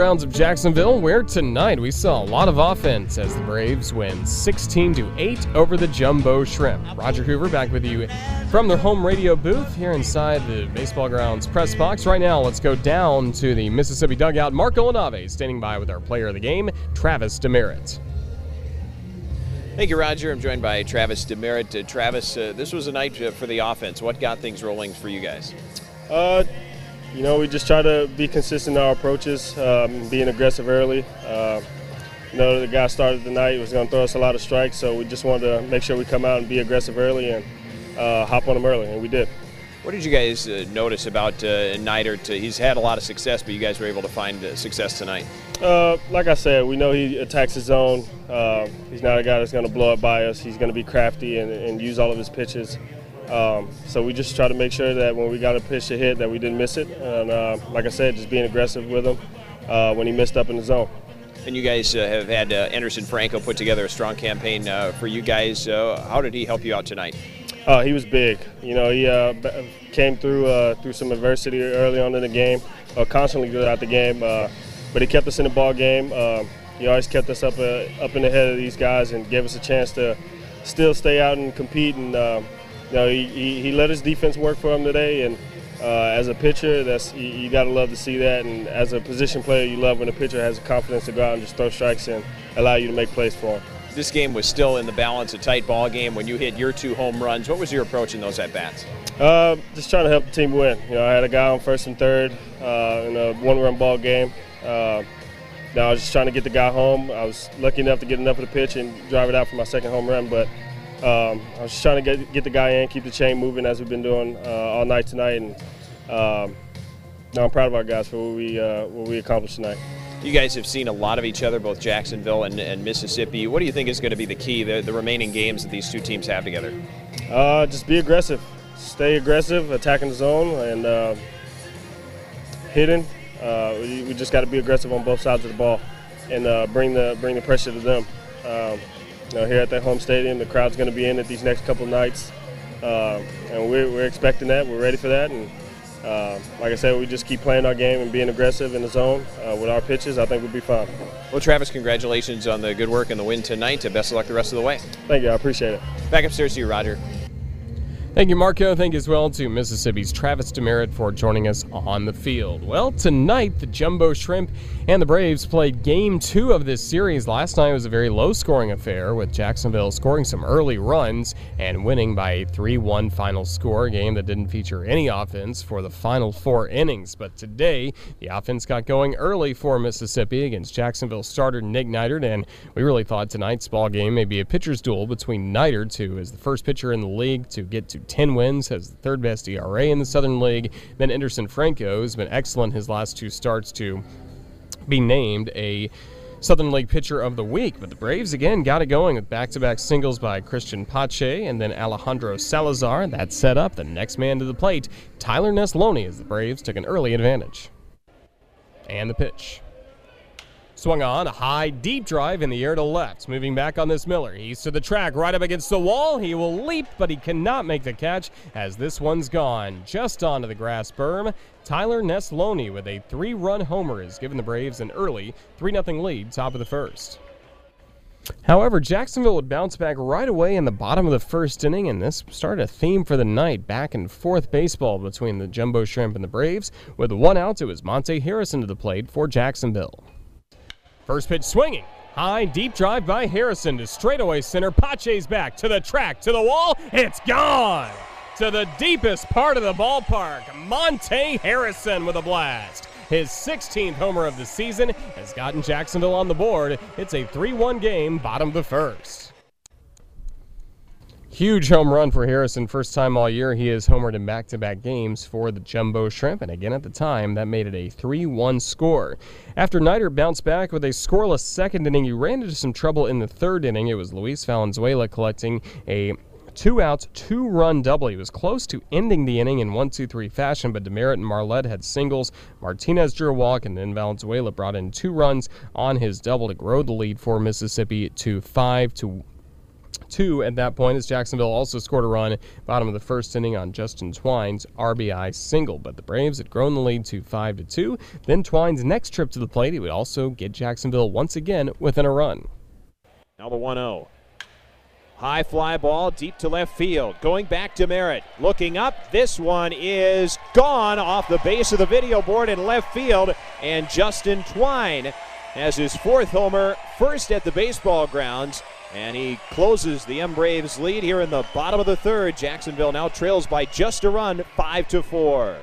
grounds of Jacksonville, where tonight we saw a lot of offense as the Braves win 16 to 8 over the Jumbo Shrimp. Roger Hoover back with you from their home radio booth here inside the baseball grounds press box. Right now, let's go down to the Mississippi dugout. Marco LaNave standing by with our player of the game, Travis Demeritte. Thank you, Roger. I'm joined by Travis Demeritte. Uh, Travis, uh, this was a night uh, for the offense. What got things rolling for you guys? Uh, you know, we just try to be consistent in our approaches, um, being aggressive early. Uh, you know, the guy started the night was going to throw us a lot of strikes, so we just wanted to make sure we come out and be aggressive early and uh, hop on him early, and we did. What did you guys uh, notice about uh, Neidert? he's had a lot of success, but you guys were able to find uh, success tonight. Uh, like I said, we know he attacks his zone. Uh, he's not a guy that's going to blow up by us. He's going to be crafty and, and, use all of his pitches. Um, so we just try to make sure that when we got a pitch to hit, that we didn't miss it. And uh, like I said, just being aggressive with him uh, when he missed up in the zone. And you guys uh, have had uh, Anderson Franco put together a strong campaign uh, for you guys. Uh, how did he help you out tonight? he was big. You know, he came through through some adversity early on in the game, constantly throughout the game, but he kept us in the ball game. he always kept us up up in the head of these guys and gave us a chance to still stay out and compete and you know, he, he, he, let his defense work for him today, and uh, as a pitcher, that's you, you got to love to see that. And as a position player, you love when a pitcher has the confidence to go out and just throw strikes and allow you to make plays for him. This game was still in the balance, a tight ball game. When you hit your two home runs, what was your approach in those at bats? Uh, just trying to help the team win. You know, I had a guy on first and third uh, in a one-run ball game. Uh, now I was just trying to get the guy home. I was lucky enough to get enough of the pitch and drive it out for my second home run, but um, I was just trying to get, get the guy in, keep the chain moving as we've been doing uh, all night tonight, and um, no, I'm proud of our guys for what we uh, what we accomplished tonight. You guys have seen a lot of each other, both Jacksonville and, and Mississippi. What do you think is going to be the key, the, the remaining games that these two teams have together? Uh, just be aggressive, stay aggressive, attacking the zone, and uh, hitting. Uh, we, we, just got to be aggressive on both sides of the ball, and uh, bring the bring the pressure to them. Um, you know, here at their home stadium. The crowd's going to be in it these next couple nights, uh, and we're, we're expecting that. We're ready for that, and uh, like I said, we just keep playing our game and being aggressive in the zone uh, with our pitches. I think we'll be fine. Well, Travis, congratulations on the good work and the win tonight. Best of luck the rest of the way. Thank you. I appreciate it. Back upstairs to you, Roger. Thank you, Marco. Thank you as well to Mississippi's Travis Demeritte for joining us on the field. Well, tonight, the Jumbo Shrimp and the Braves played game two of this series. Last night was a very low scoring affair, with Jacksonville scoring some early runs and winning by a 3 1 final score. A game that didn't feature any offense for the final four innings. But today, the offense got going early for Mississippi against Jacksonville starter Nick Neidert, and we really thought tonight's ball game may be a pitcher's duel between Neidert, who is the first pitcher in the league to get to 10 wins, has the third best ERA in the Southern League. Then Anderson Franco has been excellent his last two starts to be named a Southern League Pitcher of the Week. But the Braves again got it going with back to back singles by Christian Pache and then Alejandro Salazar. That set up the next man to the plate, Tyler Neslony, as the Braves took an early advantage. And the pitch. Swung on, a high, deep drive in the air to left. Moving back on this Miller. He's to the track, right up against the wall. He will leap, but he cannot make the catch as this one's gone. Just onto the grass berm. Tyler Neslony with a three run homer has given the Braves an early 3 0 lead, top of the first. However, Jacksonville would bounce back right away in the bottom of the first inning, and this started a theme for the night back and forth baseball between the Jumbo Shrimp and the Braves. With one out, it was Monte Harrison to the plate for Jacksonville. First pitch swinging. High, deep drive by Harrison to straightaway center. Pache's back to the track, to the wall. It's gone to the deepest part of the ballpark. Monte Harrison with a blast. His 16th homer of the season has gotten Jacksonville on the board. It's a 3 1 game, bottom of the first. Huge home run for Harrison. First time all year he has homered in back to back games for the Jumbo Shrimp. And again, at the time, that made it a 3 1 score. After Neidert bounced back with a scoreless second inning, he ran into some trouble in the third inning. It was Luis Valenzuela collecting a two outs, two run double. He was close to ending the inning in 1 2 3 fashion, but Demeritte and Marlette had singles. Martinez drew a walk, and then Valenzuela brought in two runs on his double to grow the lead for Mississippi to 5 to two at that point as Jacksonville also scored a run bottom of the first inning on Justin Twine's RBI single. But the Braves had grown the lead to 5 to 2. Then Twine's next trip to the plate, he would also get Jacksonville once again within a run. Now the 1 0. High fly ball deep to left field. Going back to Merritt. Looking up. This one is gone off the base of the video board in left field. And Justin Twine has his fourth homer, first at the baseball grounds. And he closes the M Braves lead here in the bottom of the third. Jacksonville now trails by just a run, 5 to 4.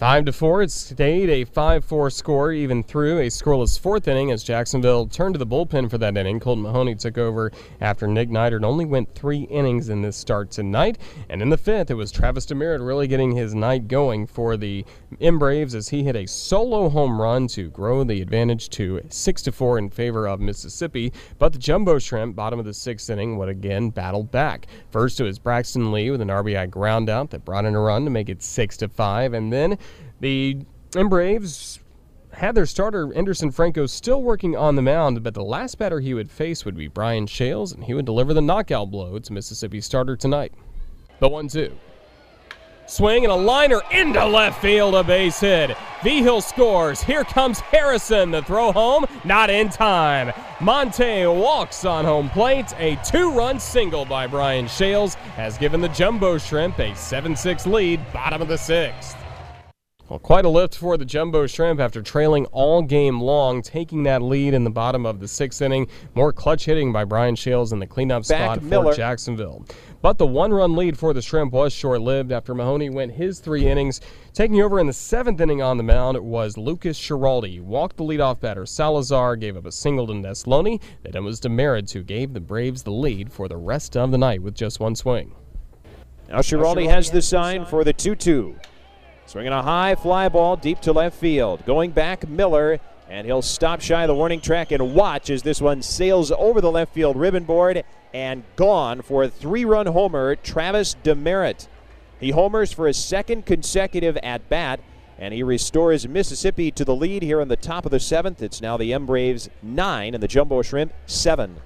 Five to four. It stayed a 5-4 score even through a scoreless fourth inning as Jacksonville turned to the bullpen for that inning. Colton Mahoney took over after Nick Neidert only went three innings in this start tonight. And in the fifth, it was Travis Demeritte really getting his night going for the M Braves as he hit a solo home run to grow the advantage to six to four in favor of Mississippi. But the Jumbo Shrimp, bottom of the sixth inning, would again battle back. First, it was Braxton Lee with an RBI groundout that brought in a run to make it six to five, and then the M Braves had their starter, Anderson Franco, still working on the mound, but the last batter he would face would be Brian Schales, and he would deliver the knockout blow to Mississippi starter tonight. The 1 2. Swing and a liner into left field, a base hit. Vigil scores. Here comes Harrison. The throw home, not in time. Monte walks on home plate. A two run single by Brian Schales has given the Jumbo Shrimp a 7 6 lead, bottom of the sixth. Well, quite a lift for the Jumbo Shrimp after trailing all game long, taking that lead in the bottom of the sixth inning. More clutch hitting by Brian Schales in the cleanup Back spot Miller. for Jacksonville. But the one run lead for the Shrimp was short lived after Mahoney went his three innings. Taking over in the seventh inning on the mound was Lucas Schiraldi. Walked the leadoff batter Salazar, gave up a single to Neslony. Then it was Demeritte who gave the Braves the lead for the rest of the night with just one swing. Now Schiraldi has the sign for the 2 2. Swinging a high fly ball deep to left field. Going back, Miller, and he'll stop shy of the warning track and watch as this one sails over the left field ribbon board and gone for a three run homer, Travis Demeritte. He homers for his second consecutive at bat, and he restores Mississippi to the lead here in the top of the seventh. It's now the M Braves nine and the Jumbo Shrimp seven.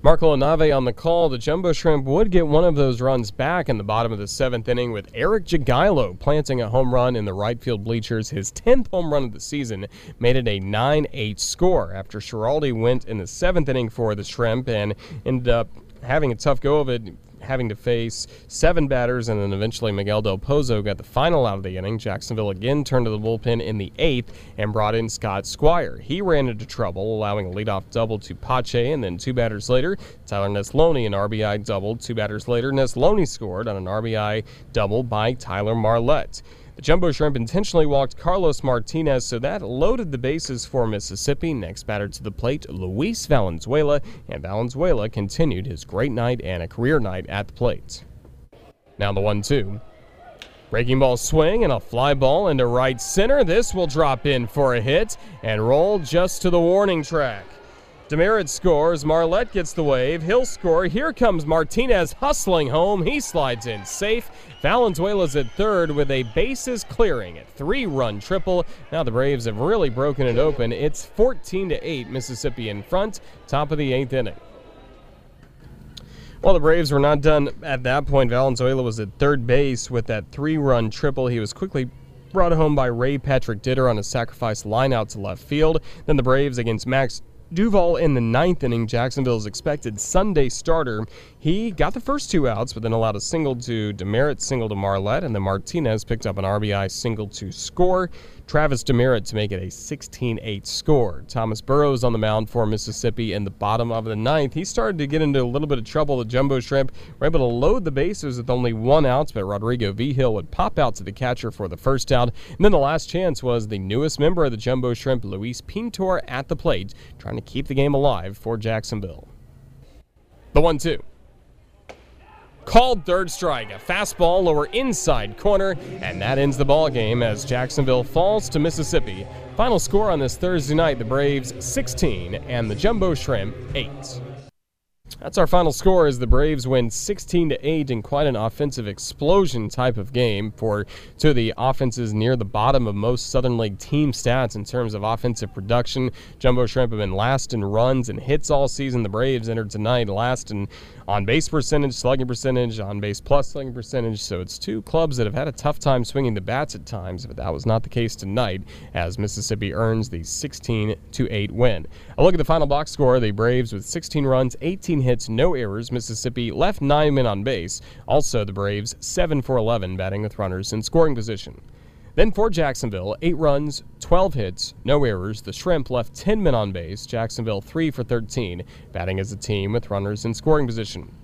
Marco Nave on the call. The Jumbo Shrimp would get one of those runs back in the bottom of the seventh inning with Eric Jagielo planting a home run in the right field bleachers. His 10th home run of the season made it a 9 8 score after Schiraldi went in the seventh inning for the Shrimp and ended up having a tough go of it having to face seven batters, and then eventually Miguel Del Pozo got the final out of the inning. Jacksonville again turned to the bullpen in the eighth and brought in Scott Squier. He ran into trouble, allowing a leadoff double to Pache, and then two batters later, Tyler Neslony an RBI double. Two batters later, Neslony scored on an RBI double by Tyler Marlette. The Jumbo Shrimp intentionally walked Carlos Martinez, so that loaded the bases for Mississippi. Next batter to the plate, Luis Valenzuela, and Valenzuela continued his great night and a career night at the plate. Now the 1 2. Breaking ball swing and a fly ball into right center. This will drop in for a hit and roll just to the warning track. Demeritte scores. Marlette gets the wave. He'll score. Here comes Martinez hustling home. He slides in safe. Valenzuela's at third with a bases clearing. at three run triple. Now the Braves have really broken it open. It's 14 to 8, Mississippi in front. Top of the eighth inning. Well, the Braves were not done at that point. Valenzuela was at third base with that three run triple. He was quickly brought home by Ray Patrick Didder on a sacrifice line out to left field. Then the Braves against Max Duval in the ninth inning, Jacksonville's expected Sunday starter. He got the first two outs, but then allowed a single to Demeritte, single to Marlette, and then Martinez picked up an RBI single to score. Travis Demeritte to make it a 16 8 score. Thomas Burrows on the mound for Mississippi in the bottom of the ninth. He started to get into a little bit of trouble. The Jumbo Shrimp were able to load the bases with only one out, but Rodrigo Vigil would pop out to the catcher for the first out. And then the last chance was the newest member of the Jumbo Shrimp, Luis Pintor, at the plate, trying to keep the game alive for Jacksonville. The 1 2. Called third strike, a fastball lower inside corner, and that ends the ball game as Jacksonville falls to Mississippi. Final score on this Thursday night: the Braves 16 and the Jumbo Shrimp 8. That's our final score as the Braves win 16 to 8 in quite an offensive explosion type of game for two of the offenses near the bottom of most Southern League team stats in terms of offensive production. Jumbo Shrimp have been last in runs and hits all season. The Braves entered tonight last in on base percentage, slugging percentage, on base plus slugging percentage. So it's two clubs that have had a tough time swinging the bats at times, but that was not the case tonight as Mississippi earns the 16 to 8 win. A look at the final box score: the Braves with 16 runs, 18 hits, no errors. Mississippi left nine men on base. Also, the Braves 7 for 11 batting with runners in scoring position. Then for Jacksonville, 8 runs, 12 hits, no errors. The Shrimp left 10 men on base. Jacksonville 3 for 13, batting as a team with runners in scoring position.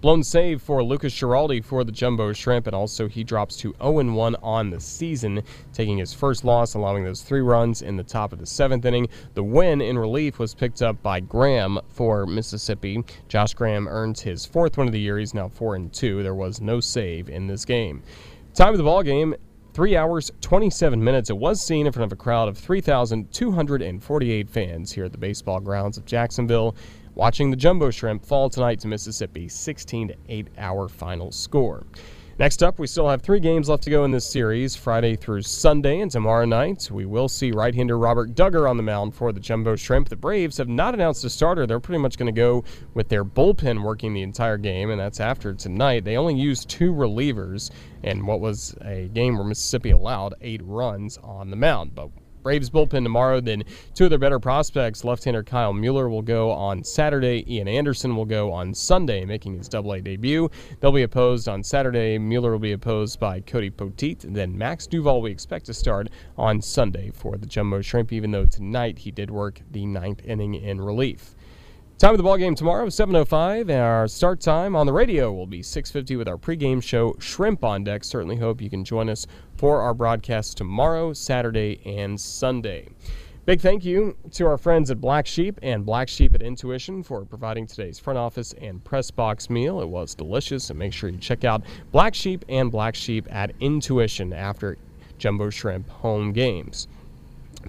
Blown save for Lucas Schiraldi for the Jumbo Shrimp, and also he drops to 0 1 on the season, taking his first loss, allowing those three runs in the top of the seventh inning. The win in relief was picked up by Graham for Mississippi. Josh Graham earns his fourth win of the year. He's now 4 and 2. There was no save in this game. Time of the ball game. 3 hours, 27 minutes. It was seen in front of a crowd of 3,248 fans here at the baseball grounds of Jacksonville watching the Jumbo Shrimp fall tonight to Mississippi, 16 to 8 hour final score. Next up, we still have three games left to go in this series, Friday through Sunday, and tomorrow night we will see right-hander Robert Dugger on the mound for the Jumbo Shrimp. The Braves have not announced a starter; they're pretty much going to go with their bullpen working the entire game, and that's after tonight. They only used two relievers in what was a game where Mississippi allowed eight runs on the mound, but Braves bullpen tomorrow. Then two of their better prospects, left-hander Kyle Muller will go on Saturday. Ian Anderson will go on Sunday, making his Double-A debut. They'll be opposed on Saturday. Muller will be opposed by Cody Poteet. Then Max Duval we expect to start on Sunday for the Jumbo Shrimp, even though tonight he did work the ninth inning in relief. Time of the ball game tomorrow, 7:05. and Our start time on the radio will be 6:50 with our pregame show Shrimp on Deck. Certainly hope you can join us for our broadcast tomorrow, Saturday, and Sunday. Big thank you to our friends at Black Sheep and Black Sheep at Intuition for providing today's front office and press box meal. It was delicious, and make sure you check out Black Sheep and Black Sheep at Intuition after Jumbo Shrimp home games.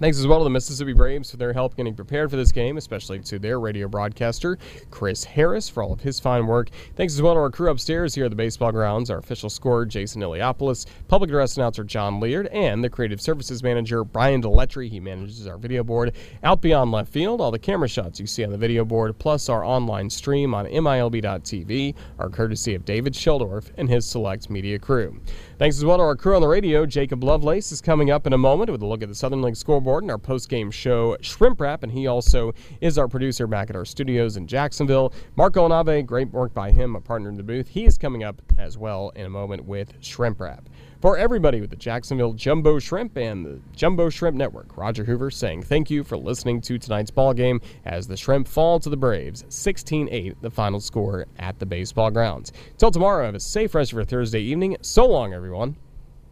Thanks as well to the Mississippi Braves for their help getting prepared for this game, especially to their radio broadcaster, Chris Harris, for all of his fine work. Thanks as well to our crew upstairs here at the baseball grounds, our official scorer, Jason Iliopoulos, public address announcer, John Leard, and the creative services manager, Brian Deletry. He manages our video board out beyond left field. All the camera shots you see on the video board, plus our online stream on MILB.tv, are courtesy of David Sheldorf and his select media crew. Thanks as well to our crew on the radio. Jacob Lovelace is coming up in a moment with a look at the Southern League scoreboard and our post-game show Shrimp Wrap, and he also is our producer back at our studios in Jacksonville. Marco LaNave, great work by him, a partner in the booth. He is coming up as well in a moment with Shrimp Wrap. For everybody with the Jacksonville Jumbo Shrimp and the Jumbo Shrimp Network, Roger Hoover saying thank you for listening to tonight's ball game as the Shrimp fall to the Braves, 16-8, the final score at the baseball grounds. Till tomorrow, have a safe rest of your Thursday evening. So long, everyone.